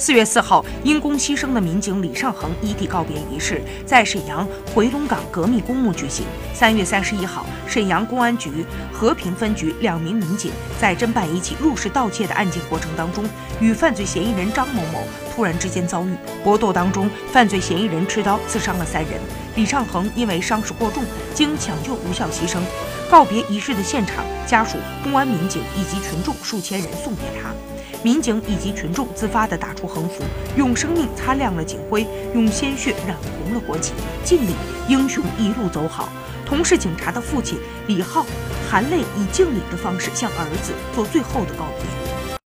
四月四号，因公牺牲的民警李尚恒遗体告别仪式在沈阳回龙岗革命公墓举行。三月三十一号，沈阳公安局和平分局两名民警在侦办一起入室盗窃的案件过程当中，与犯罪嫌疑人张某某突然之间遭遇搏斗当中，犯罪嫌疑人持刀刺伤了三人，李尚恒因为伤势过重，经抢救无效牺牲。告别仪式的现场，家属、公安民警以及群众数千人送别他。民警以及群众自发地打出横幅，用生命擦亮了警徽，用鲜血染红了国旗，敬礼，英雄一路走好。同是警察的父亲李浩，含泪以敬礼的方式向儿子做最后的告别。